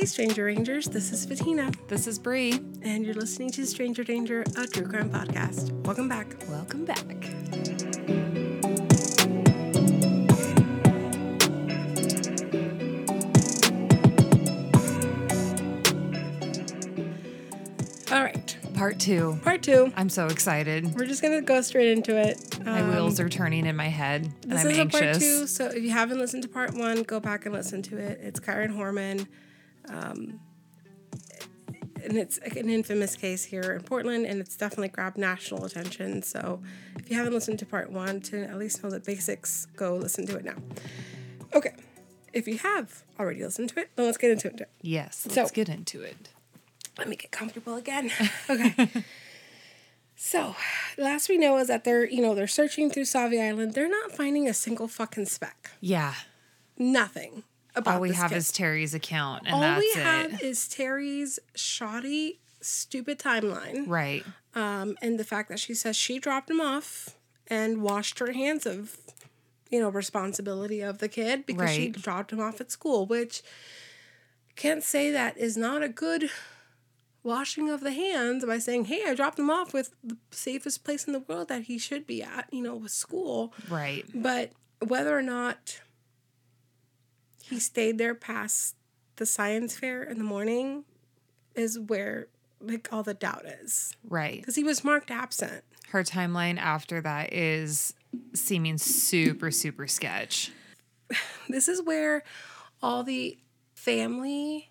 Hey, Stranger Rangers, this is Fatina, This is Bree. and you're listening to Stranger Danger, a true crime podcast. Welcome back. Welcome back. All right, Part two. part two. I'm so excited. We're just gonna go straight into it. My Um, wheels are turning in my head, and This I'm is a part two, so if you haven't listened to part one, go back and listen to it. It's Kyron Horman, um, and it's an infamous case here in Portland, and it's definitely grabbed national attention. So if you haven't listened to part one, to at least know the basics, go listen to it now. Okay, if you have already listened to it, then let's get into it. Yes, let's So- get into it. Let me get comfortable again. Okay. so, last we know is that they're, you know, they're searching through Sauvie Island. They're not finding a single fucking speck. Yeah. Nothing about All we have is Terri's account, and All that's we it. have is Terri's shoddy, stupid timeline, right. um, and the fact that she says she dropped him off and washed her hands of, you know, responsibility of the kid because she dropped him off at school, which can't say that is not a good washing of the hands by saying, "Hey, I dropped him off with the safest place in the world that he should be at," you know, with school. Right. But whether or not he stayed there past the science fair in the morning is where like all the doubt is Right. because he was marked absent. Her timeline after that is seeming super, super sketch. This is where all the family,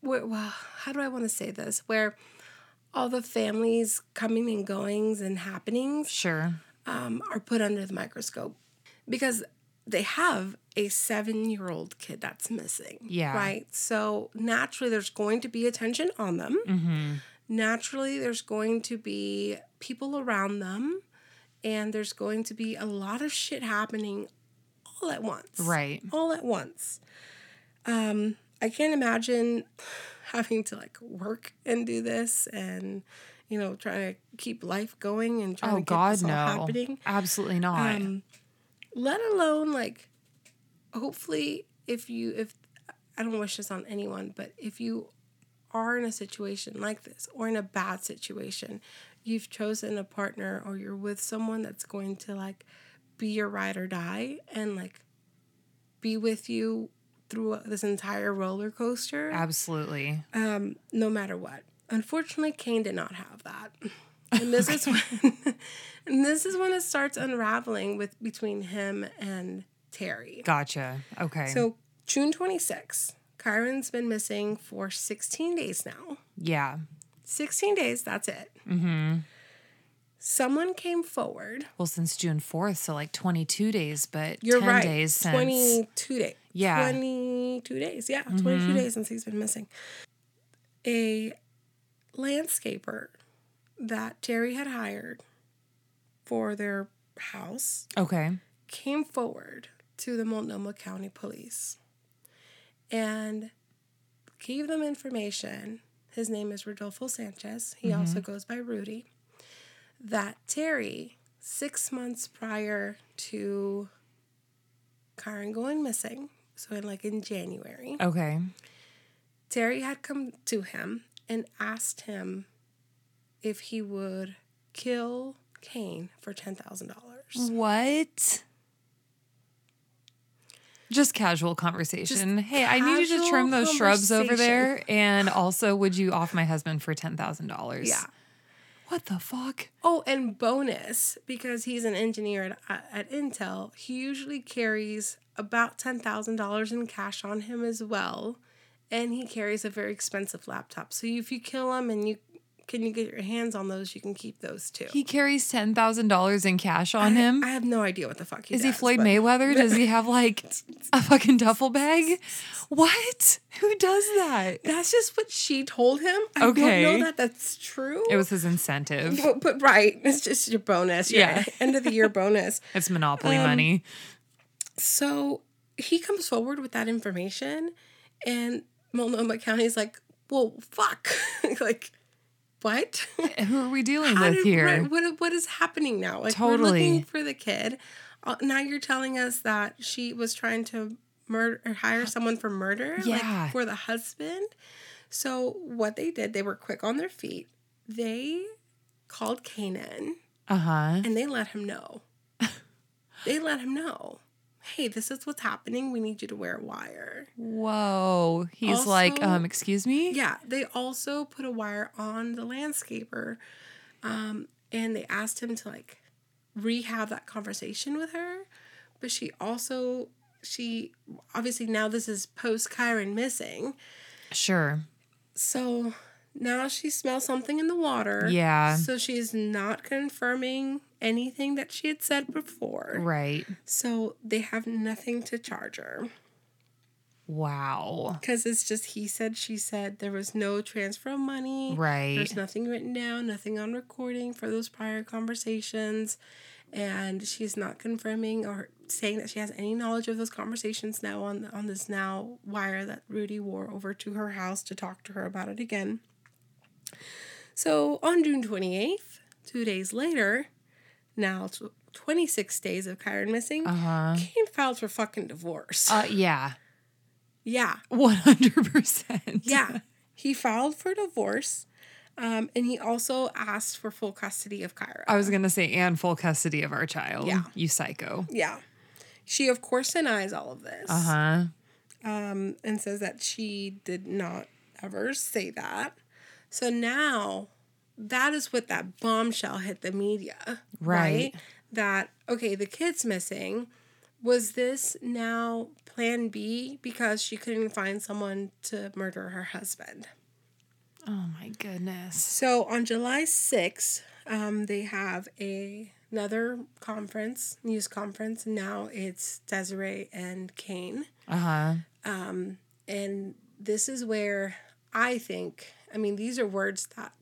where, well, how do I want to say this? Where all the families coming and goings and happenings Sure. um, are put under the microscope because they have a seven year old kid that's missing. Yeah. Right. So naturally, there's going to be attention on them. Mm-hmm. Naturally, there's going to be people around them. And there's going to be a lot of shit happening all at once. Right. All at once. Um, I can't imagine having to like work and do this and, you know, trying to keep life going and trying Oh to get God, this all no. happening Absolutely not. um, let alone like hopefully if you if i don't wish this on anyone but if you are in a situation like this or in a bad situation you've chosen a partner or you're with someone that's going to like be your ride or die and like be with you through this entire roller coaster Absolutely. um, no matter what. Unfortunately, Kaine did not have that. And this is when and this is when it starts unraveling with between him and Terri. Gotcha. Okay. So June 26th, Kyron's been missing for 16 days now. yeah. 16 days, that's it. Mm-hmm. Someone came forward. Well, since June 4th, so like 22 days, but You're 10 right. days since. 22 days. Yeah. Mm-hmm. 22 days. Yeah, 22 days since he's been missing. A landscaper that Terri had hired for their house Okay. came forward to the Multnomah County Police and gave them information. His name is Rodolfo Sanchez. He mm-hmm. also goes by Rudy. That Terri, six months prior to Kyron going missing, so in like in January, Okay. Terri had come to him and asked him if he would kill Kaine for ten thousand dollars. What? Just casual conversation. hey, I need you to trim those shrubs over there. And also, would you off my husband for $10,000? Yeah. What the fuck? Oh, and bonus because he's an engineer at, at Intel, he usually carries about ten thousand dollars in cash on him as well, and he carries a very expensive laptop. So if you kill him and you can you get your hands on those, you can keep those too. He carries $10,000 in cash on him. I have no idea what the fuck he Is he Floyd but- Mayweather? Does he have like a fucking duffel bag? What? Who does that? That's just what she told him. I Okay. don't know that that's true. It was his incentive. but, but right, it's just your bonus. your Yeah. end of the year bonus. It's monopoly Um, money. So he comes forward with that information, and Multnomah County's like, "Well, fuck, like, what? Who are we dealing with did- here? right, what what is happening now? Like, we're Totally. looking for the kid. Uh, now you're telling us that she was trying to murder or hire someone for murder, Yeah. like for the husband. So what they did, they were quick on their feet. They called Canaan. Uh huh. and they let him know. they let him know. Hey, this is what's happening. We need you to wear a wire. Whoa. He's like, um, excuse me? Yeah, they also put a wire on the landscaper, um, and they asked him to like rehab that conversation with her. But she also she obviously now this is post Kyron missing, Sure. so now she smells something in the water. Yeah. So she's not confirming anything that she had said before. Right. So they have nothing to charge her. Wow. Because it's just he said, she said. There was no transfer of money. Right. There's nothing written down, nothing on recording for those prior conversations. And she's not confirming or saying that she has any knowledge of those conversations now on on this now wire that Rudy wore over to her house to talk to her about it again. So on June 28th, two days later, now 26 days of Kyron missing, Uh huh. Kaine filed for fucking divorce. Uh, yeah. yeah. 100%. Yeah. He filed for divorce. Um, and he also asked for full custody of Kiara. I was going to say, and full custody of our child. Yeah. You psycho. yeah. She, of course, denies all of this Uh huh. um, and says that she did not ever say that. So now that is what that bombshell hit the media. Right. That, okay, the kid's missing. Was this now plan B because she couldn't find someone to murder her husband? Oh my goodness. So on July 6th, um, they have a another conference, news conference. Now it's Desiree and Kaine. Uh huh. Um, And this is where I think, I mean, these are words that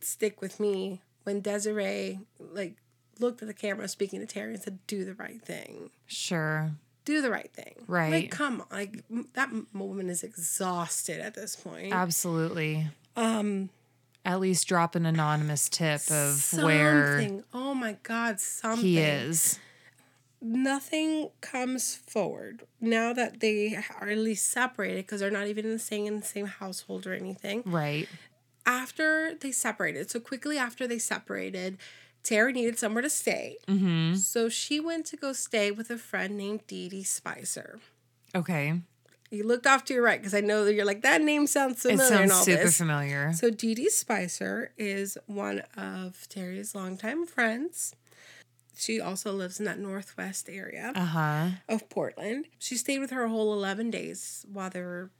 stick with me when Desiree like looked at the camera speaking to Terri and said, do the right thing. Sure. Do the right thing. Right. Like, come on. Like, that woman is exhausted at this point. Absolutely. Um, at least drop an anonymous tip of where Something. Oh my God, something. he is. Nothing comes forward now that they are at least separated because they're not even in the same in the same household or anything. Right. After they separated, so quickly after they separated, Tara needed somewhere to stay. Mm-hmm. So she went to go stay with a friend named Dee Dee Spicer. Okay. You looked off to your right because I know that you're like that name sounds It familiar and sounds super this. familiar. So Dee Dee Spicer is one of Terri's longtime friends. She also lives in that northwest area Uh huh. of Portland. She stayed with her a whole 11 days while they were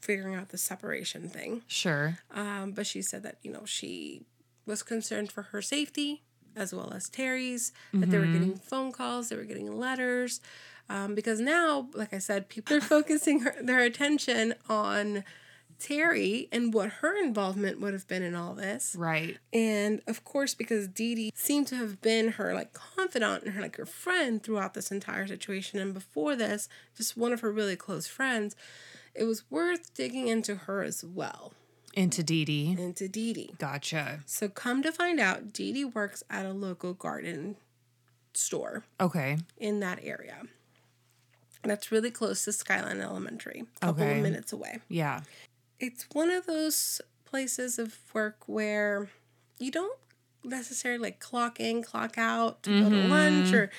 figuring out the separation thing. Sure. Um, but she said that, you know, she was concerned for her safety as well as Terri's, that they were getting phone calls, they were getting letters. Um, because now, like I said, people are focusing her, their attention on Terri and what her involvement would have been in all this. Right. And of course, because Dee Dee seemed to have been her like confidant and her like her friend throughout this entire situation, and before this, just one of her really close friends, it was worth digging into her as well, Into Dee Dee. into Dee Dee. Gotcha. So come to find out, Dee Dee works at a local garden store Okay. in that area. That's really close to Skyline Elementary, a couple Okay. of minutes away. Yeah. It's one of those places of work where you don't necessarily like clock in, clock out to go to lunch mm-hmm. or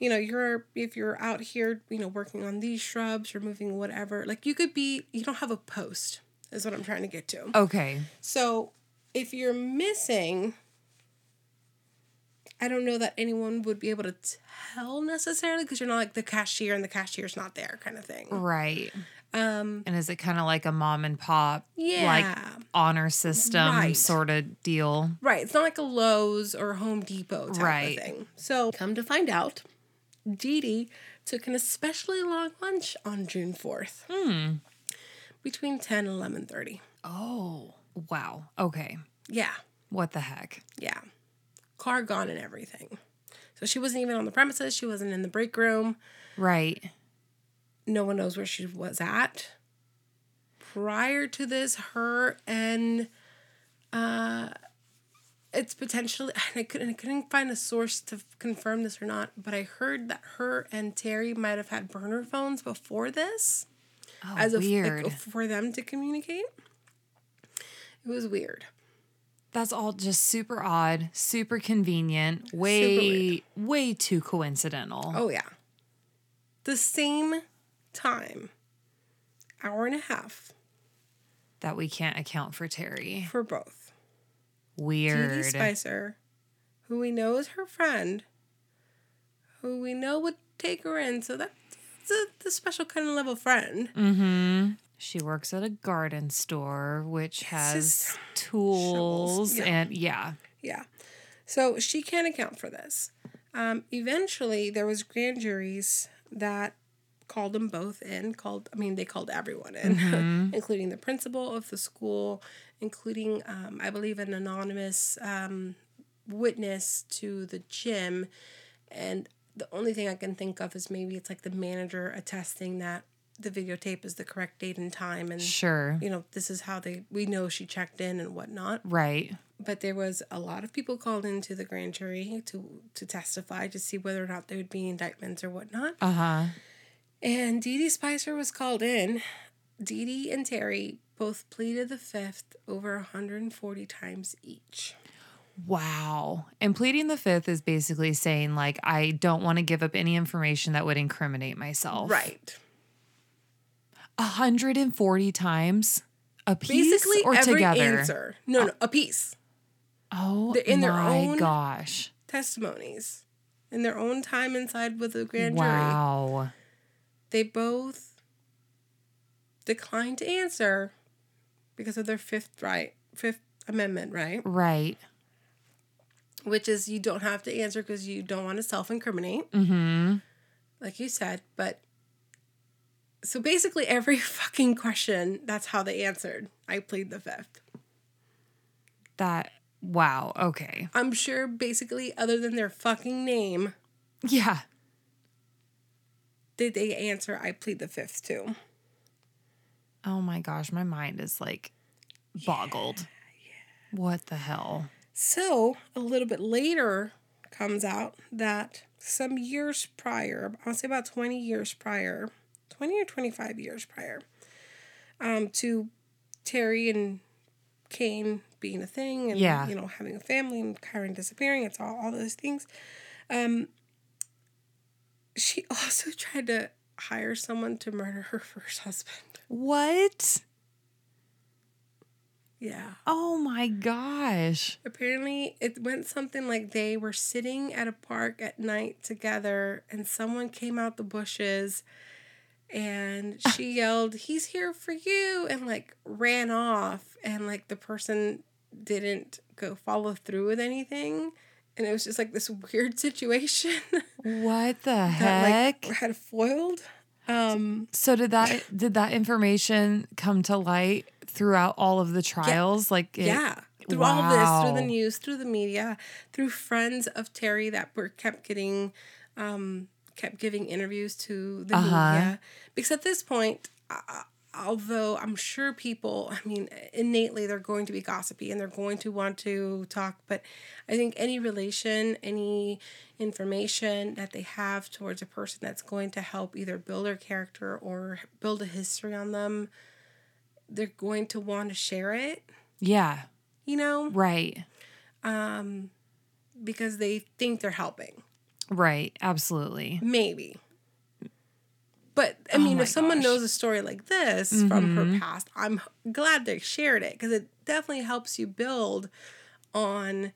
you know, you're if you're out here, you know, working on these shrubs or moving whatever, like you could be you don't have a post is what I'm trying to get to. Okay. So, if you're missing I don't know that anyone would be able to tell necessarily because you're not like the cashier and the cashier's not there kind of thing. Right. Um And is it kind of like a mom and pop, like yeah. honor system Right. sort of deal? Right. It's not like a Lowe's or Home Depot type Right. of thing. So come to find out, Dee Dee took an especially long lunch on June 4th. Hmm. Between 10 and 11.30. Oh, wow. Okay. Yeah. What the heck? Yeah. Car gone and everything. So she wasn't even on the premises. She wasn't in the break room. Right. No one knows where she was at. Prior to this, her and uh, it's potentially and I couldn't I couldn't find a source to confirm this or not, but I heard that her and Terri might have had burner phones before this Oh, as a weird. like, for them to communicate. It was weird. That's all just super odd, super convenient, way way too coincidental. Oh yeah. The same time, hour and a half That we can't account for Terri. for both. Weird. Dee Spicer, who we know is her friend, who we know would take her in, so that's a, the special kind of level friend. Mm-hmm. She works at a garden store, which has tools yeah. and yeah. Yeah. So she can't account for this. Um, eventually, there was grand juries that called them both in. Called, I mean, they called everyone in, including the principal of the school, including, um, I believe, an anonymous um, witness to the gym. And the only thing I can think of is maybe it's like the manager attesting that the videotape is the correct date and time, and Sure. you know this is how they we know she checked in and whatnot Right. but there was a lot of people called into the grand jury to to testify to see whether or not there would be indictments or whatnot. Uh-huh. And Dee Dee Spicer was called in. Dee Dee and Terri both pleaded the fifth over 140 times each. Wow. And pleading the fifth is basically saying, like, I don't want to give up any information that would incriminate myself. Right. 140 times a piece Basically, or every together? answer. No, no, a piece. Oh, They're in their own- gosh. Testimonies in their own time inside with the grand jury. Wow. They both declined to answer because of their fifth right, fifth amendment right. Right. which is you don't have to answer because you don't want to self incriminate, Mm-hmm. like you said. But so basically, every fucking question, that's how they answered. I plead the fifth. That, wow. Okay. I'm sure, basically, other than their fucking name, Yeah. Did they answer I plead the fifth too? Oh my gosh. My mind is like boggled. What the hell? So a little bit later comes out that some years prior, I would say about 20 years prior, 20 or 25 years prior, um, to Terri and Kaine being a thing and, Yeah. you know, having a family and Kyron disappearing, it's all, all those things. Um, she also tried to hire someone to murder her first husband. What? Yeah. Oh my gosh. Apparently, it went something like they were sitting at a park at night together, and someone came out the bushes and she yelled, He's here for you, and like ran off. And like the person didn't go follow through with anything. And it was just like this weird situation What the that heck? like had foiled. Um, so did that did that information come to light throughout all of the trials? Like it, yeah. Through all of this, through the news, through the media, through friends of Terri that were kept getting, um, kept giving interviews to the Uh-huh. media. Because at this point, although I'm sure people, I mean, innately they're going to be gossipy and they're going to want to talk, but I think any relation, any information that they have towards a person that's going to help either build their character or build a history on them, they're going to want to share it, Yeah. you know? Right. um, because they think they're helping. Right. Absolutely. Maybe. But I Oh mean, my if someone gosh. Mm-hmm. knows a story like this from her past, I'm glad they shared it because it definitely helps you build on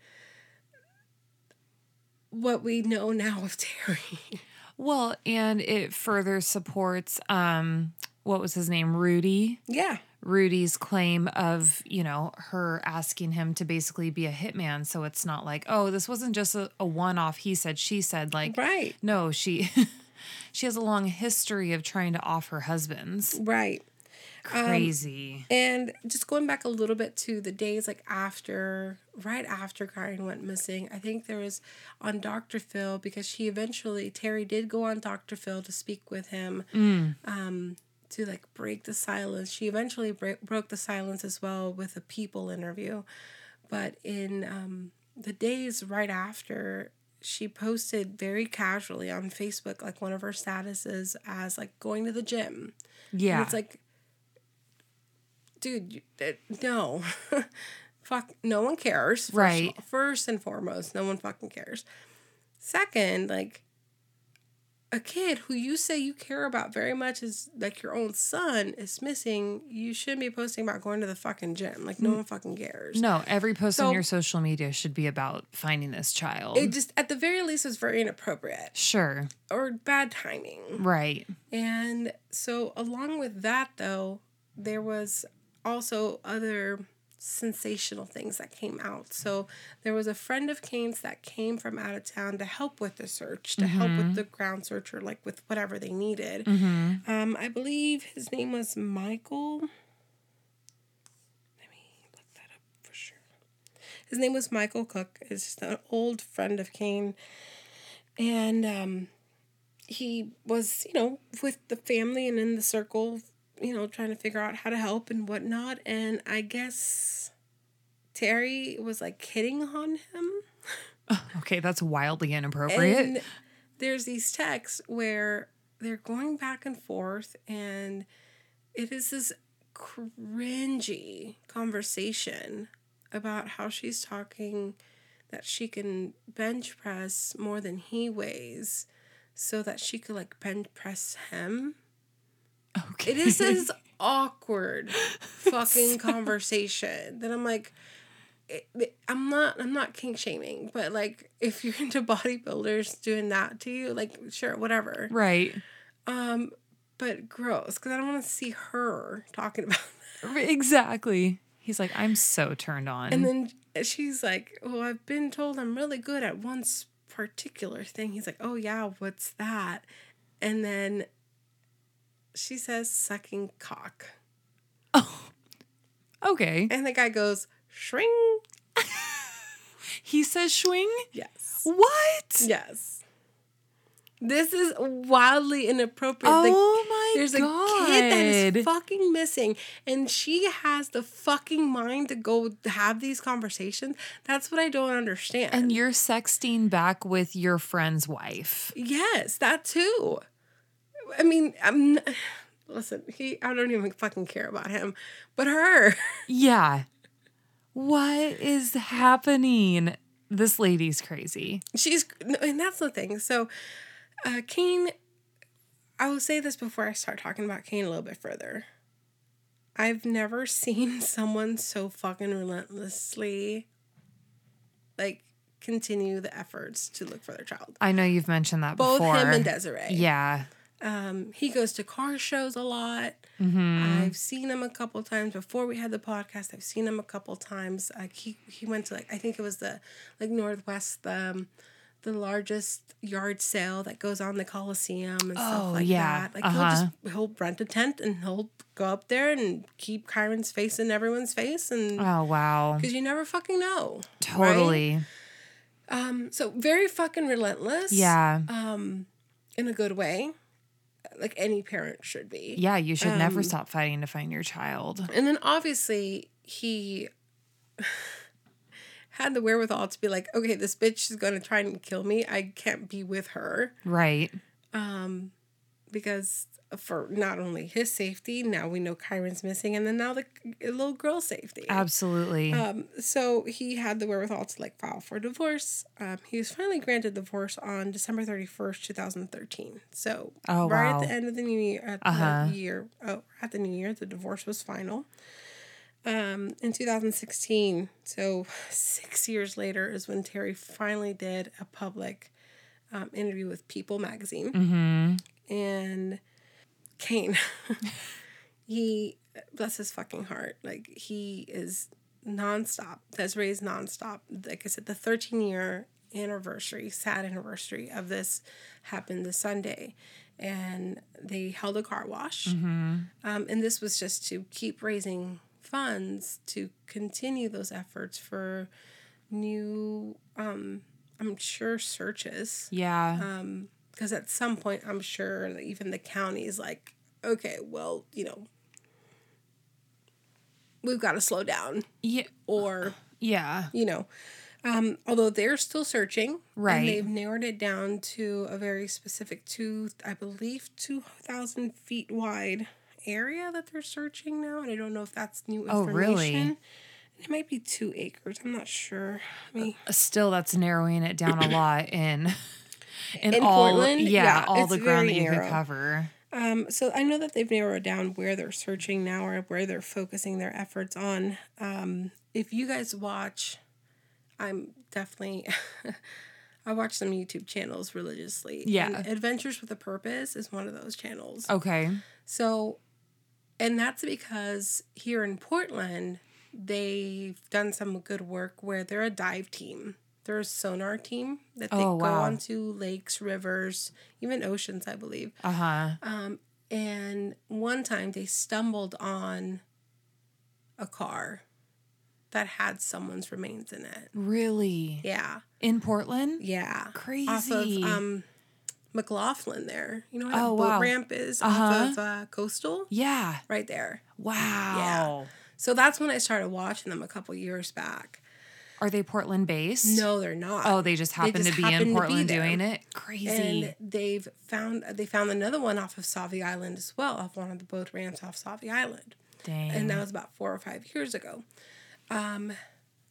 what we know now of Terri. Well, and it further supports um what was his name? Rudy. yeah. Rudy's claim of, you know, her asking him to basically be a hitman. So it's not like, oh, this wasn't just a, a one off he said, she said. Like, Right. no, she she has a long history of trying to off her husbands. Right. Um, Crazy. And just going back a little bit to the days like after, right after Kyron went missing, I think there was on Dr. Phil because she eventually, Terri did go on Dr. Phil to speak with him um, to like break the silence. She eventually break, broke the silence as well with a People interview. But in um, the days right after she posted very casually on Facebook like one of her statuses as like going to the gym. Yeah. And it's like, dude, uh, no. Fuck, no one cares. First Right. First and foremost, no one fucking cares. Second, like, a kid who you say you care about very much is like your own son is missing. You shouldn't be posting about going to the fucking gym. Like, no mm. one fucking cares. no, every post So- on your social media should be about finding this child. It just, at the very least, was very inappropriate sure. or bad timing. Right. And so, along with that, though, there was also other sensational things that came out. So, there was a friend of Kaine's that came from out of town to help with the search, to help with the ground search or like with whatever they needed. Um, I believe his name was Michael. Let me look that up for sure. His name was Michael Cook. Is just an old friend of Kaine, and um, he was, you know, with the family and in the circle, you know, trying to figure out how to help and whatnot. And I guess Terri was like hitting on him. Okay, that's wildly inappropriate. And there's these texts where they're going back and forth, and it is this cringy conversation about how she's talking that she can bench press more than he weighs so that she could like bench press him. Okay. It is this awkward fucking conversation that I'm like, I'm not I'm not king shaming, but like if you're into bodybuilders doing that to you, like sure, whatever. right. Um, but gross because I don't want to see her talking about. That. Exactly. He's like, I'm so turned on. And then she's like, "Oh, I've been told I'm really good at one particular thing." He's like, "Oh yeah, what's that?" And then she says, "Sucking cock." Oh, okay. And the guy goes, "Shring." He says swing? Yes. What? Yes. This is wildly inappropriate. The- Oh my there's god. a kid that is fucking missing, and she has the fucking mind to go have these conversations. That's what I don't understand. and you're sexting back with your friend's wife. yes, that too. I mean, I'm. Listen, he. I don't even fucking care about him, but her. Yeah. What is happening? This lady's crazy. she's and that's the thing so uh kaine i will say this before i start talking about kaine a little bit further i've never seen someone so fucking relentlessly like continue the efforts to look for their child I know you've mentioned that both before. him and desiree Yeah. Um he goes to car shows a lot Mm-hmm. I've seen him a couple times before we had the podcast. I've seen him a couple times. Like he he went to like I think it was the like Northwest um the largest yard sale that goes on the Coliseum and stuff Oh, like yeah. that. Like Uh-huh. he'll just he'll rent a tent and he'll go up there and keep Kyron's face in everyone's face and Oh wow. because you never fucking know. right? Totally. Um. So very fucking relentless. Yeah. Um, in a good way, like any parent should be. Yeah, you should never um, stop fighting to find your child. And then obviously he had the wherewithal to be like, okay, this bitch is gonna try and kill me. I can't be with her. Right. Um, because for not only his safety, now we know Kyron's missing, and then now the little girl's safety. Absolutely. Um, so he had the wherewithal to like file for divorce. Um, he was finally granted divorce on December thirty first, two thousand thirteen. So Oh, right wow. at the end of the new year, at Uh-huh. the year, oh, at the new year, the divorce was final. Um, in two thousand sixteen, so six years later, is when Terri finally did a public um, interview with People magazine mm-hmm. and Kaine, he bless his fucking heart. Like he is nonstop. Desiree's nonstop. Like I said, the 13 year anniversary, sad anniversary of this happened this Sunday, and they held a car wash. Um, and this was just to keep raising funds to continue those efforts for new, um, I'm sure, searches Yeah. um because at some point i'm sure even the county is like okay well you know we've got to slow down yeah. or Yeah. you know Um, although they're still searching, Right. And they've narrowed it down to a very specific two, I believe, two thousand feet wide area that they're searching now, and I don't know if that's new information. Oh, really? It might be two acres. I'm not sure. I mean, Still, that's narrowing it down a lot in in, In all Portland? yeah, Yeah, all the ground that you narrow. could cover. Um, so I know that they've narrowed down where they're searching now or where they're focusing their efforts on. Um, if you guys watch, I'm definitely I watch some YouTube channels religiously. Yeah. Adventures with a Purpose is one of those channels. Okay. So, and that's because here in Portland, they've done some good work where they're a dive team. They're a sonar team that they Oh, go wow. onto lakes, rivers, even oceans, I believe. Uh huh. Um, and one time they stumbled on a car that had someone's remains in it. Really? Yeah, In Portland? yeah. Crazy. Off of um, McLoughlin there. You know how Oh, boat wow. ramp is Uh-huh. off of uh, Coastal? Yeah. Right there. Wow. Yeah. So that's when I started watching them a couple years back. Are they Portland based? No, they're not. Oh, they just happen just to be in Portland there. doing it? Crazy. and they've found they found another one off of Sauvie Island as well, off one of the boat ramps off Sauvie Island. Dang. and that was about four or five years ago. Um,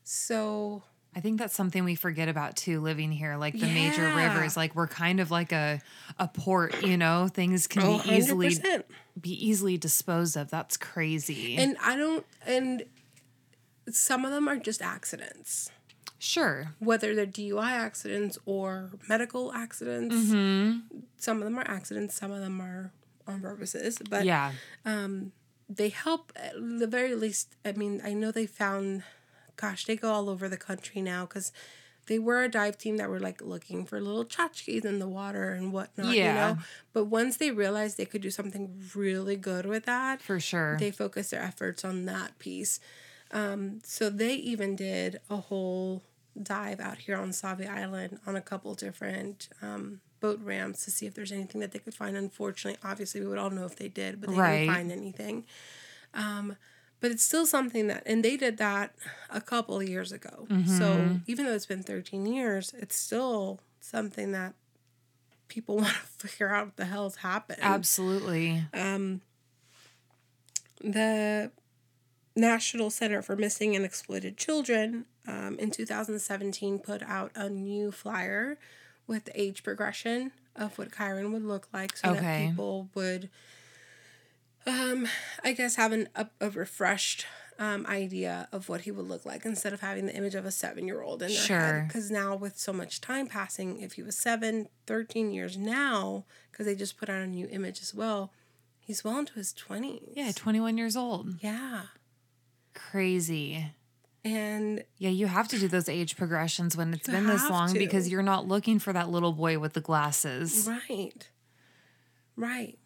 so I think that's something we forget about too living here like the major rivers like we're kind of like a a port, you know, things can oh, be easily 100%. be easily disposed of. That's crazy. and I don't and some of them are just accidents, sure. whether they're DUI accidents or medical accidents. Mm-hmm. Some of them are accidents, some of them are on purposes, but Yeah. they help at the very least. I mean, I know they found, gosh, they go all over the country now because they were a dive team that were like looking for little tchotchkes in the water and whatnot, you Yeah. know. But once they realized they could do something really good with that, For sure. they focused their efforts on that piece. Um, so they even did a whole dive out here on Sauvie Island on a couple different um, boat ramps to see if there's anything that they could find. Unfortunately, obviously, we would all know if they did, but they Right. didn't find anything. Um, but it's still something that, and they did that a couple of years ago. So even though it's been 13 years, it's still something that people want to figure out what the hell's happened Absolutely. the National Center for Missing and Exploited Children um, in 2017 put out a new flyer with the age progression of what Kyron would look like so Okay. that people would, um, I guess, have an, a, a refreshed um, idea of what he would look like instead of having the image of a seven year old in their Sure. head. Because now, with so much time passing, if he was seven, 13 years now, because they just put out a new image as well, he's well into his 20s. Yeah, 21 years old. Yeah. Crazy. And Yeah, you have to do those age progressions when it's been this long to. because you're not looking for that little boy with the glasses. right. Right.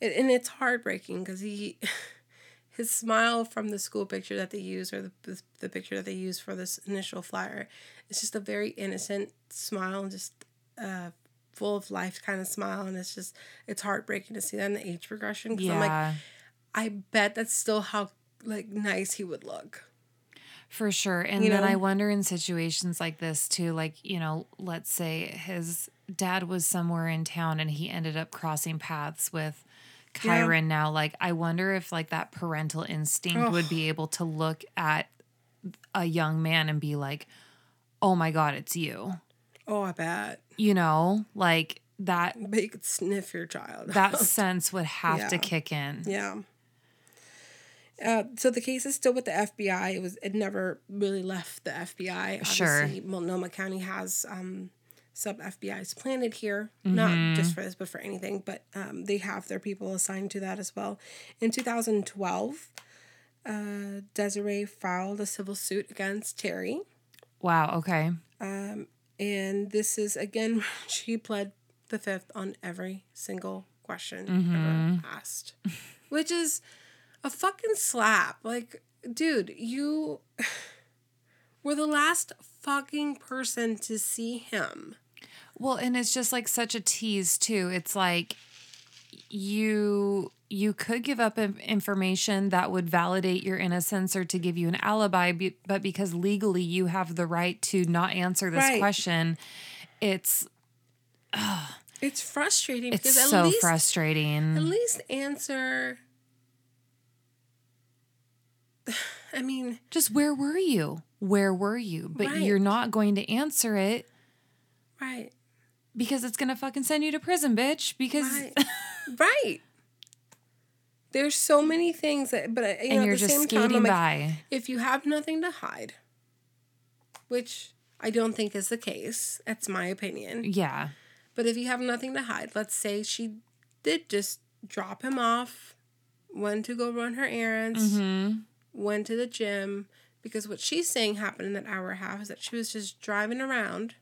And, it's heartbreaking because he, his smile from the school picture that they use or the, the, picture that they use for this initial flyer, it's just a very innocent smile and just uh, full of life kind of smile. And it's just, it's heartbreaking to see that in the age progression. Because I'm like, Yeah, I bet that's still how like nice he would look. for sure. And You then know? I wonder in situations like this too, like, you know, let's say his dad was somewhere in town and he ended up crossing paths with Yeah. Now. Like, I wonder if like that parental instinct would be able to look at a young man and be like, oh my God, it's you. Oh, I bet. You know, like that But you could sniff your child. that sense would have to kick in. Yeah. Uh, so the case is still with the FBI. It was it never really left the FBI. Sure. Obviously, Multnomah County has um, sub FBI's planted here, not just for this, but for anything. But um, they have their people assigned to that as well. In 2012, uh, Desiree filed a civil suit against Terri. Wow, okay. Um, And this is again, she pled the fifth on every single question ever asked, which is a fucking slap. Like, dude, you were the last fucking person to see him. Well, and it's just like such a tease too. It's like you you could give up information that would validate your innocence or to give you an alibi, but because legally you have the right to not answer this Right. question, it's It's frustrating it's because at so least frustrating. at least answer. I mean, Just where were you? Where were you? But Right. you're not going to answer it right, because it's gonna fucking send you to prison, bitch. Because right, right. There's so many things that, but you know, and at you're the just same skating like, by. if you have nothing to hide, which I don't think is the case, that's my opinion. Yeah. But if you have nothing to hide, let's say she did just drop him off, went to go run her errands, Mm-hmm. Went to the gym, because what she's saying happened in that hour and a half is that she was just driving around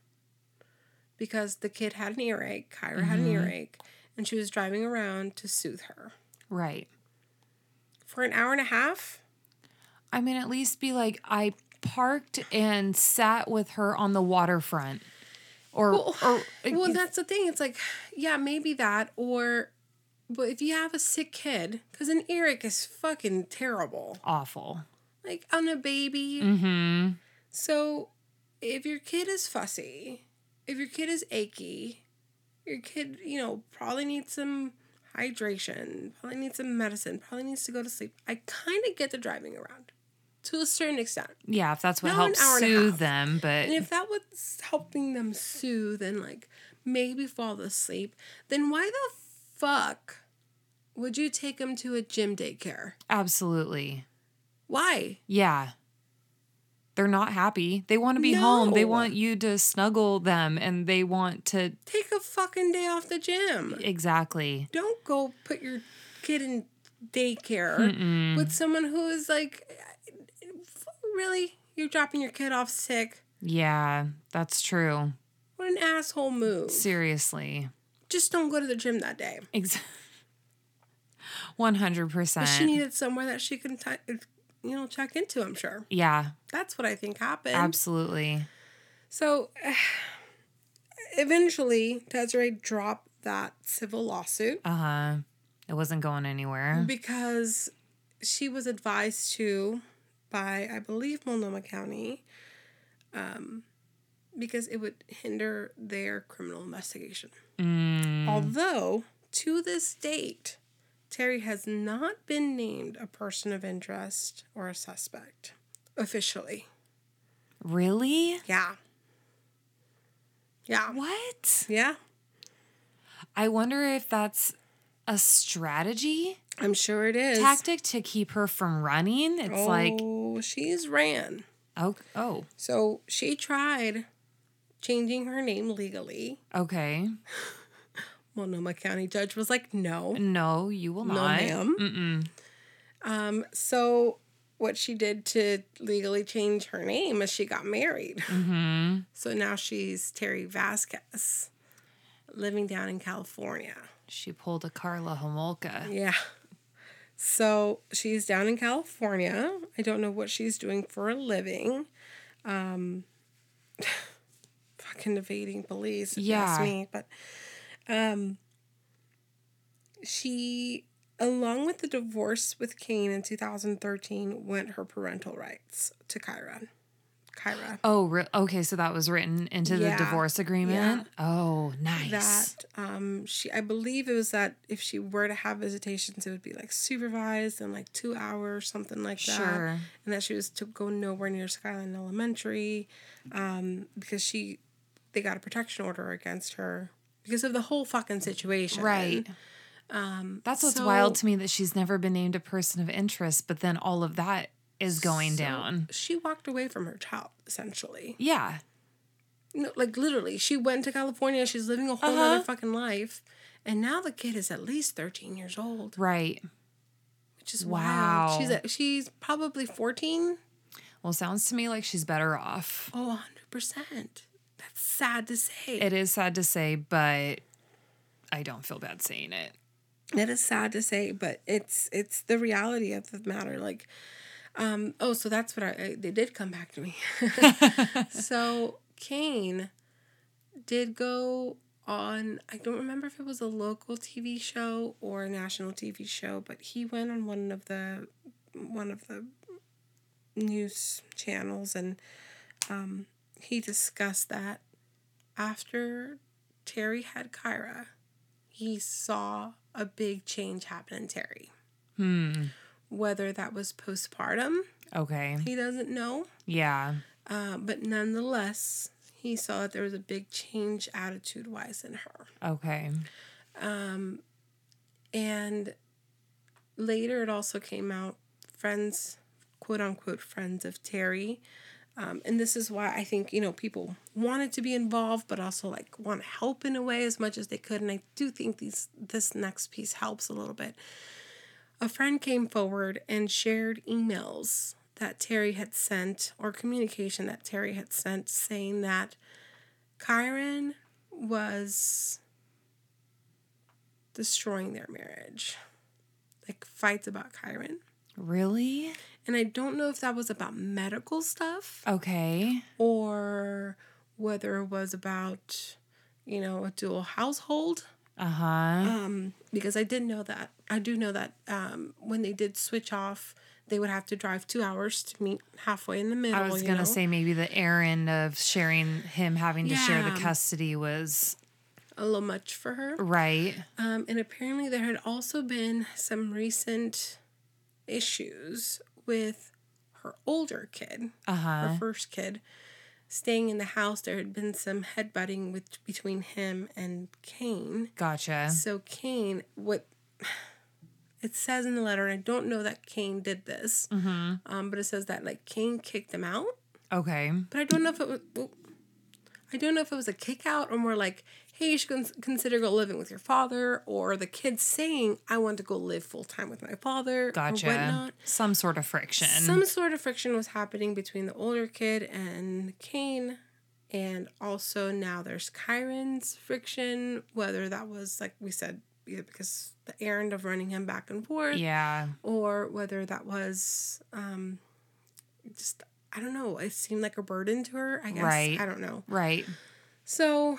because the kid had an earache, Kiara had an Mm-hmm. earache, and she was driving around to soothe her. Right. For an hour and a half? I mean, at least be like, I parked and sat with her on the waterfront. Or, Well, or Well, that's the thing. It's like, yeah, maybe that, or, but if you have a sick kid, because an earache is fucking terrible, awful. like on a baby. Mm-hmm. So if your kid is fussy, if your kid is achy, your kid, you know, probably needs some hydration, probably needs some medicine, probably needs to go to sleep. I kind of get the driving around to a certain extent. Yeah, if that's what an helps hour and a soothe them, but And if that was helping them soothe and like maybe fall asleep, then why the fuck would you take them to a gym daycare? absolutely. Why? Yeah. They're not happy. They want to be home. They want you to snuggle them and they want to Take a fucking day off the gym. exactly. don't go put your kid in daycare with someone who is like really you're dropping your kid off sick Yeah, that's true. what an asshole move Seriously. Just don't go to the gym that day Exactly. 100%. But she needed somewhere that she can t- you know check into i'm sure yeah, that's what i think happened absolutely. so eventually desiree dropped that civil lawsuit Uh-huh. It wasn't going anywhere. because she was advised to by I believe Multnomah County um, because it would hinder their criminal investigation. Mm, Although to this date, Terri has not been named a person of interest or a suspect officially. really? Yeah. Yeah. What? Yeah. I wonder if that's a strategy I'm sure it is. tactic to keep her from running. It's like, oh, she's ran. oh, oh, So she tried changing her name legally. okay. Multnomah County judge was like, no, No, you will no, not. ma'am. Mm-mm. Um, so what she did to legally change her name is she got married. Mm-hmm. So now she's Terri Vasquez, living down in California. She pulled a Karla Homolka. Yeah. So she's down in California. I don't know what she's doing for a living. Um, fucking evading police, if you Yeah. me. But um, she, along with the divorce with Kaine in 2013, went her parental rights to Kiara. Kiara. Oh, re- okay. So that was written into Yeah. the divorce agreement. Oh, nice. that um she I believe it was that if she were to have visitations it would be like supervised and like two hours something like that Sure. and that she was to go nowhere near Skyline Elementary um because she they got a protection order against her because of the whole fucking situation Right. um That's what's so- wild to me that she's never been named a person of interest, but then all of that is going so down. she walked away from her child essentially Yeah. no, like literally she went to California she's living a whole Uh-huh. other fucking life and now the kid is at least 13 years old Right. which is Wow. wild. She's a, she's probably 14. Well, sounds to me like she's better off. Oh, 100%. That's sad to say. It is sad to say, but I don't feel bad saying it. it is sad to say, but it's it's the reality of the matter like um oh, so that's what I, I they did come back to me. so, Kane did go on I don't remember if it was a local TV show or a national TV show, but he went on one of the one of the news channels and um, he discussed that after Terri had Kiara, he saw a big change happen in Terri. Hmm. Whether that was postpartum, Okay. he doesn't know. Yeah. Uh, but nonetheless, he saw that there was a big change attitude wise in her. Okay. Um, And later, it also came out friends, quote unquote, friends of Terri. Um, and this is why I think, you know, people wanted to be involved, but also like want to help in a way as much as they could. And I do think these this next piece helps a little bit. A friend came forward and shared emails that Terri had sent or communication that Terri had sent saying that Kyron was destroying their marriage. Like fights about Kyron. Really? And I don't know if that was about medical stuff Okay. or whether it was about, you know, a dual household. Uh huh. Um, because I didn't know that. I do know that um, when they did switch off, they would have to drive two hours to meet halfway in the middle. I was gonna know? say maybe the errand of sharing him having to share the custody was a little much for her. right. Um, and apparently, there had also been some recent issues with her older kid, Uh huh. her first kid, staying in the house. There had been some headbutting with between him and Kaine. Gotcha. So Kaine, what it says in the letter, and I don't know that Kaine did this, Mm-hmm. um, but it says that like Kaine kicked him out. Okay. But I don't know if it was. I don't know if it was a kick out or more like, hey, you should consider go living with your father, or the kids saying, I want to go live full time with my father, or Gotcha. whatnot. Some sort of friction. Some sort of friction was happening between the older kid and Kaine. And also now there's Kyron's friction, whether that was, like we said, either because the errand of running him back and forth, yeah. or whether that was um, just, I don't know, it seemed like a burden to her, I guess. Right. I don't know. Right. So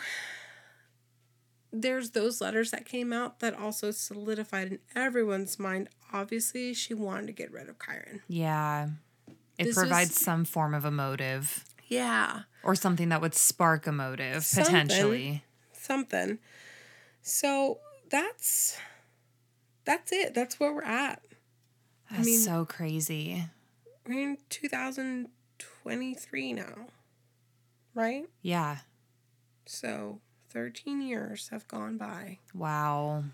there's those letters that came out that also solidified in everyone's mind. Obviously, she wanted to get rid of Kyron. Yeah. It This provides was- some form of a motive Yeah. or something that would spark a motive Something. potentially. something. So that's that's it. That's where we're at. That's mean- so crazy. We're in 2023 now, right? Yeah. So 13 years have gone by Wow.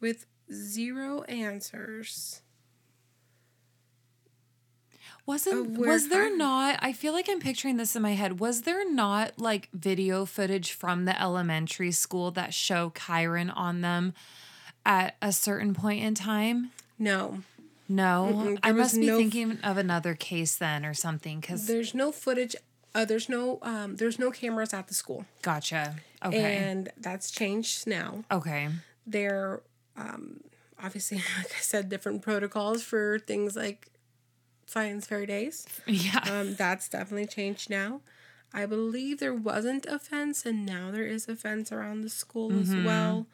with zero answers. Wasn't was there not I feel like I'm picturing this in my head. Was there not like video footage from the elementary school that show Kyron on them at a certain point in time? No, No. I must be no f- thinking of another case then or something cuz there's no footage. Uh, there's no um, there's no cameras at the school, gotcha. Okay. and that's changed now. okay. There, um, obviously, like I said, different protocols for things like science fair days. Yeah. Um, that's definitely changed now. I believe there wasn't a fence, and now there is a fence around the school as Mm-hmm. well.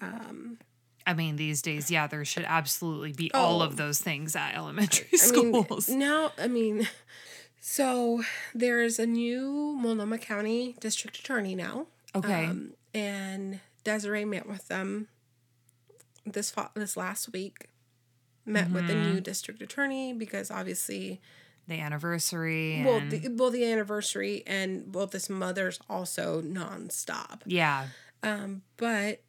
Um, I mean, these days, yeah, there should absolutely be all Oh. of those things at elementary I mean, schools. now, I mean, so there is a new Multnomah County District Attorney now. okay. Um, and Desiree met with them this this last week. Met with the Mm-hmm. new district attorney because obviously, the anniversary. And, well, the, well, the anniversary and well, this mother's also nonstop. yeah. Um, but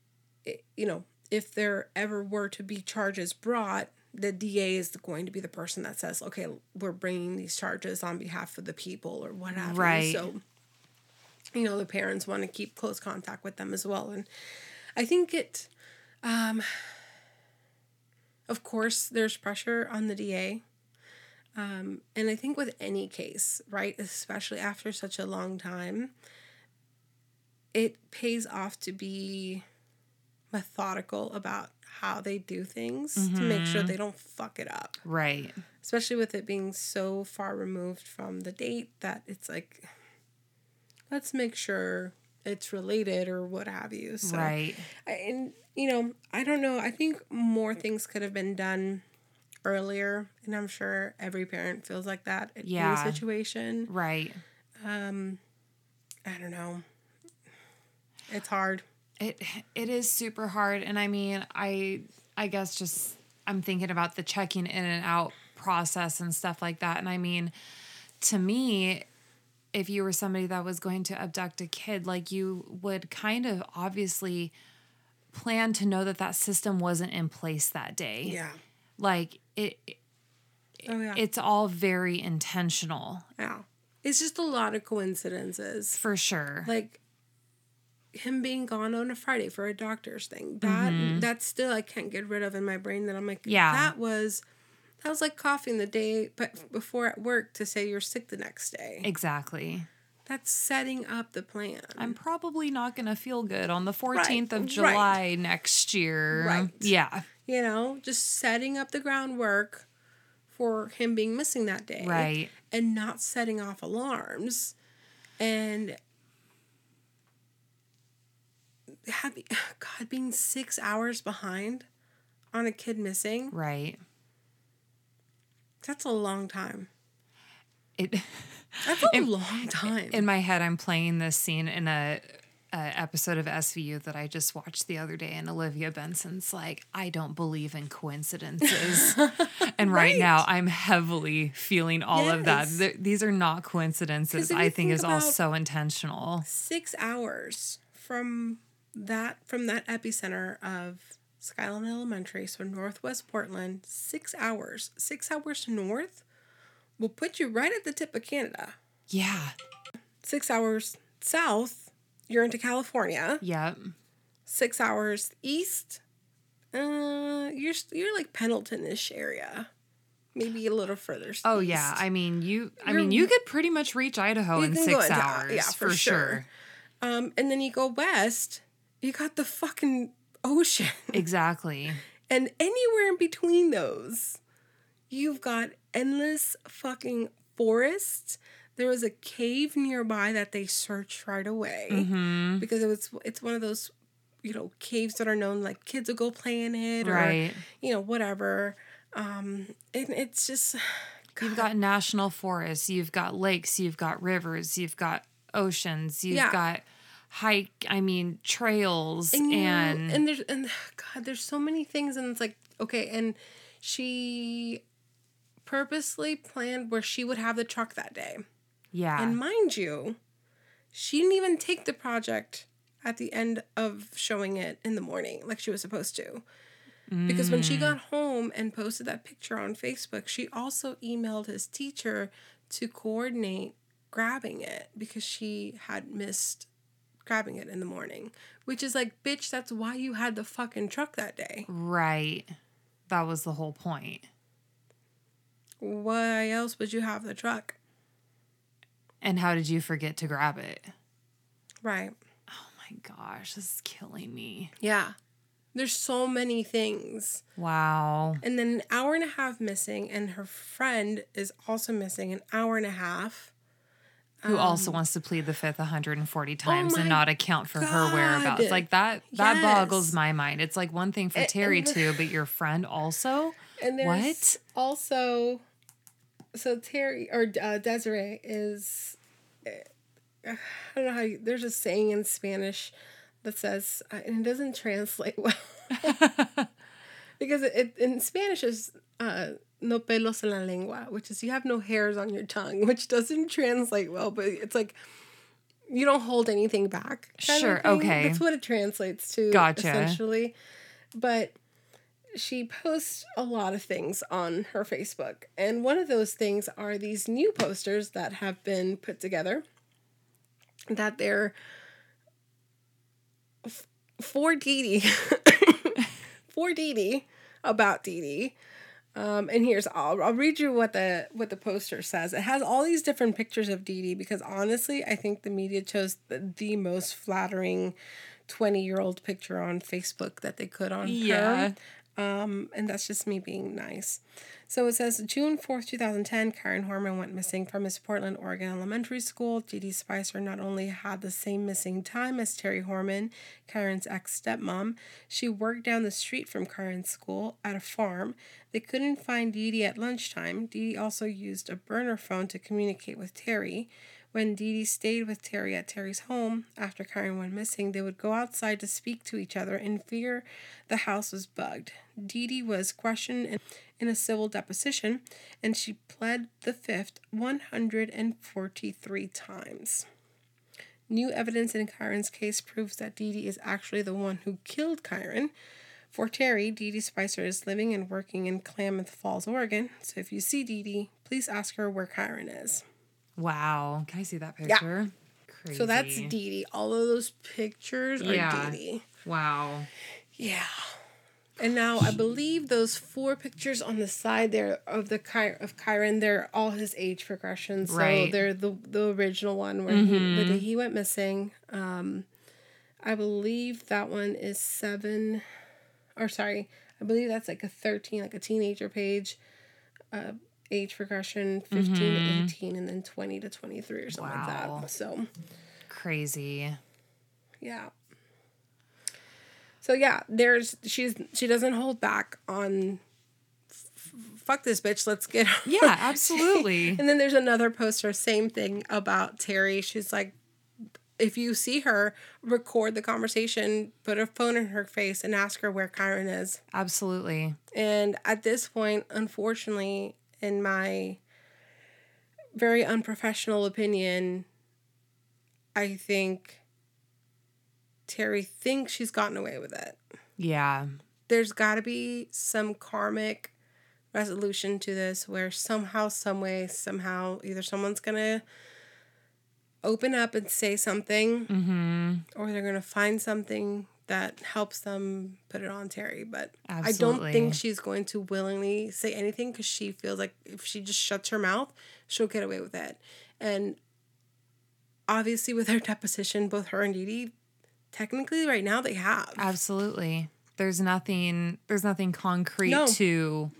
it, you know, if there ever were to be charges brought, the DA is going to be the person that says, "Okay, we're bringing these charges on behalf of the people" or whatever. Right. So, you know, the parents want to keep close contact with them as well, and I think it. Um, of course, there's pressure on the DA. Um, and I think with any case, right, especially after such a long time, it pays off to be methodical about how they do things to make sure they don't fuck it up. Right. Especially with it being so far removed from the date that it's like, let's make sure it's related or what have you. So, Right. I- and you know, I don't know. I think more things could have been done earlier, and I'm sure every parent feels like that in Yeah. any situation. Right. Um, I don't know. It's hard. It it is super hard and I mean, I I guess just I'm thinking about the checking in and out process and stuff like that and I mean, to me, if you were somebody that was going to abduct a kid, like you would kind of obviously plan to know that that system wasn't in place that day. Yeah. Like it Oh yeah. it's all very intentional yeah. It's just a lot of coincidences. for sure. Like him being gone on a Friday for a doctor's thing. That that's still I can't get rid of in my brain that I'm like, Mm-hmm. Yeah. that was that was like coughing the day but before at work to say you're sick the next day. exactly. That's setting up the plan. I'm probably not going to feel good on the 14th of right. July next year. Right. Yeah. you know, just setting up the groundwork for him being missing that day. Right. And not setting off alarms. And having, God, being six hours behind on a kid missing, Right. that's a long time. It That's a long time. in my head I'm playing this scene in a, a episode of SVU that I just watched the other day and Olivia Benson's like I don't believe in coincidences. and right, Right. now I'm heavily feeling all of that. Th- These are not coincidences. I think think is all so intentional. six hours from that from that epicenter of Skyline Elementary, so northwest Portland, six hours. Six hours north will put you right at the tip of Canada. Yeah. Six hours south, you're into California. Yep. Six hours east, uh, you're you're like Pendleton-ish area, maybe a little further. Oh yeah. I mean you I mean you could pretty much reach Idaho in can go 6 into- hours yeah, for, for sure. sure. Um, and then you go west, you got the fucking ocean. Exactly. And anywhere in between those, you've got endless fucking forests. There was a cave nearby that they searched right away Mm-hmm. because it was it's one of those you know caves that are known like kids will go play in it or Right. you know whatever. Um, and it's just You've got national forests, you've got lakes, you've got rivers, you've got oceans, you've Yeah. got hike, I mean trails and and, and there's and God, there's so many things, and it's like okay, and she purposely planned where she would have the truck that day. yeah. And mind you, she didn't even take the project at the end of showing it in the morning like she was supposed to. Because when she mm. got home and posted that picture on Facebook, she also emailed his teacher to coordinate grabbing it because she had missed grabbing it in the morning. Which is like, bitch, that's why you had the fucking truck that day. right. That was the whole point. Why else would you have the truck? And how did you forget to grab it? Right. Oh my gosh, this is killing me. Yeah. There's so many things. Wow. And then an hour and a half missing, and her friend is also missing an hour and a half. Who also wants to plead the fifth 140 times and Um, oh my not account for her whereabouts. Like that that Yes. boggles my mind. It's like one thing for And- Terri and the- too, but your friend also? And there's What? also, so Terri or uh, Desiree is, uh, I don't know how you, there's a saying in Spanish that says, and it doesn't translate well. because it, it in Spanish is uh, no pelos en la lengua, which is you have no hairs on your tongue, which doesn't translate well, but it's like you don't hold anything back. Sure, okay. That's what it translates to, Gotcha. essentially. But she posts a lot of things on her Facebook. And one of those things are these new posters that have been put together that they're f- for Dee Dee, for Dee Dee, about Dee Dee. Um, and here's I'll, I'll read you what the what the poster says. It has all these different pictures of Dee Dee because honestly, I think the media chose the, the most flattering twenty year old picture on Facebook that they could on Yeah. her. Um, and that's just me being nice. So it says June 4th, 2010, Kyron Horman went missing from his Portland, Oregon elementary school. Dee Spicer not only had the same missing time as Terri Horman, Kyron's ex stepmom, she worked down the street from Kyron's school at a farm. They couldn't find Dee at lunchtime. Dee also used a burner phone to communicate with Terri. When Dee Dee stayed with Terri at Terri's home after Kyron went missing, they would go outside to speak to each other in fear the house was bugged. Dee Dee was questioned in, in a civil deposition and she pled the fifth 143 times. New evidence in Kyron's case proves that Dee Dee is actually the one who killed Kyron. For Terri, Dee Dee Spicer is living and working in Klamath Falls, Oregon. So if you see Dee Dee, please ask her where Kyron is. Wow. Can I see that picture? Crazy. So that's Dee Dee. All of those pictures are Yeah. Dee Dee. Wow. Yeah. And now I believe those four pictures on the side there of the Ky- of Kyron, they're all his age progressions. So Right. they're the the original one where he, the day he went missing. Um, I believe that one is seven, or sorry, I believe that's like a thirteen, like a teenager page, uh, age progression, 15 to mm-hmm. eighteen, and then twenty to twenty three or something like that. So Crazy. yeah. So yeah, there's she's she doesn't hold back on fuck this bitch, let's get Yeah, absolutely. and then there's another poster, same thing about Terri. She's like if you see her, record the conversation, put a phone in her face and ask her where Kyron is. absolutely. And at this point, unfortunately, in my very unprofessional opinion, I think Terri thinks she's gotten away with it. Yeah. There's got to be some karmic resolution to this where somehow, some way, somehow, either someone's going to open up and say something Mm-hmm. or they're going to find something that helps them put it on Terri. But I don't think she's going to willingly say anything because she feels like if she just shuts her mouth, she'll get away with it. And obviously, with her deposition, both her and Dee Dee, technically right now they have Absolutely. There's nothing there's nothing concrete No. to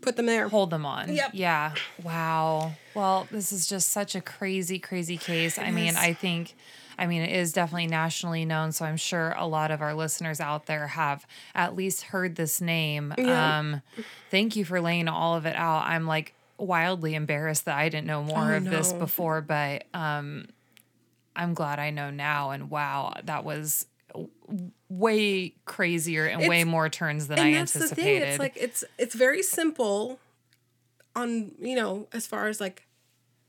put them there. hold them on. Yep. Yeah. Wow. Well, this is just such a crazy, crazy case. I mean, is. I think, I mean, it is definitely nationally known. So I'm sure a lot of our listeners out there have at least heard this name. Yeah. Um, thank you for laying all of it out. I'm like wildly embarrassed that I didn't know more Oh, of this before, but um, I'm glad I know now. And wow, that was way crazier and way more turns than and I that's the anticipated. thing. It's like it's it's very simple. On you know, as far as like,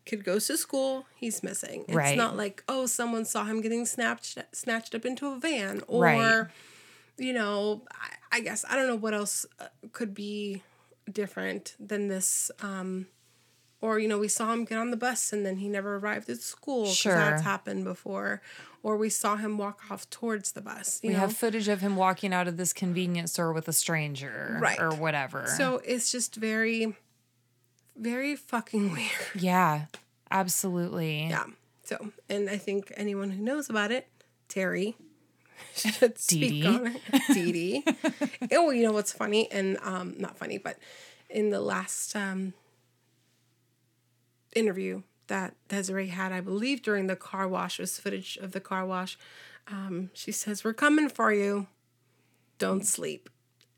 kid goes to school, he's missing. It's Right. not like oh, someone saw him getting snatched snatched up into a van, or Right. you know, I, I guess I don't know what else uh, could be different than this. Um, or you know, we saw him get on the bus and then he never arrived at school. Sure. that's happened before. Or we saw him walk off towards the bus. You We know? have footage of him walking out of this convenience store with a stranger Right. or whatever. So it's just very, very fucking weird. yeah, absolutely. Yeah. So, and I think anyone who knows about it, Terri, should speak Dee Dee. on it. Dee Dee. oh, you know what's funny? And um, not funny, but in the last um, interview that Desiree had, I believe during the car wash, was footage of the car wash. Um, she says, "We're coming for you. Don't sleep."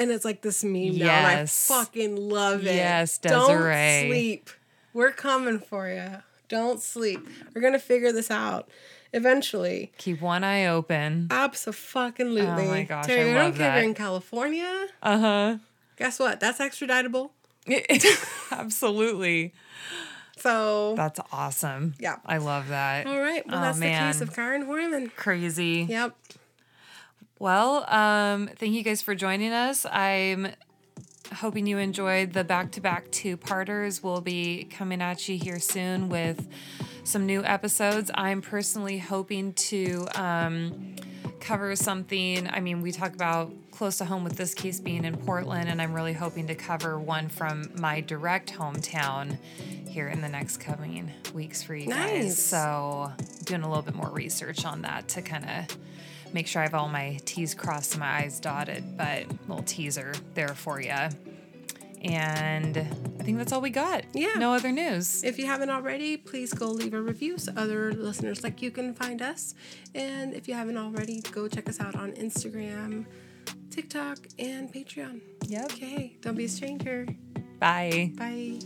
And it's like this meme now, and I fucking love it. Yes, Desiree. Don't sleep. We're coming for you. Don't sleep. We're gonna figure this out eventually. Keep one eye open. Absolutely. Oh my gosh, Terri, I love that. in California. Uh huh. Guess what? That's extraditable. absolutely. So, That's awesome. Yeah. I love that. all right. Well, Oh, that's the case of Kyron Horman. Crazy. Yep. Well, um, thank you guys for joining us. I'm hoping you enjoyed the back to back two parters. We'll be coming at you here soon with some new episodes. I'm personally hoping to um, cover something. I mean, we talk about close to home with this case being in Portland, and I'm really hoping to cover one from my direct hometown here in the next coming weeks for you guys. Nice. So, doing a little bit more research on that to kind of make sure I have all my T's crossed and my I's dotted, but little teaser there for you. And I think that's all we got. Yeah. No other news. If you haven't already, please go leave a review so other listeners like you can find us. And if you haven't already, go check us out on Instagram, TikTok, and Patreon. Yep. Okay, don't be a stranger. Bye. Bye.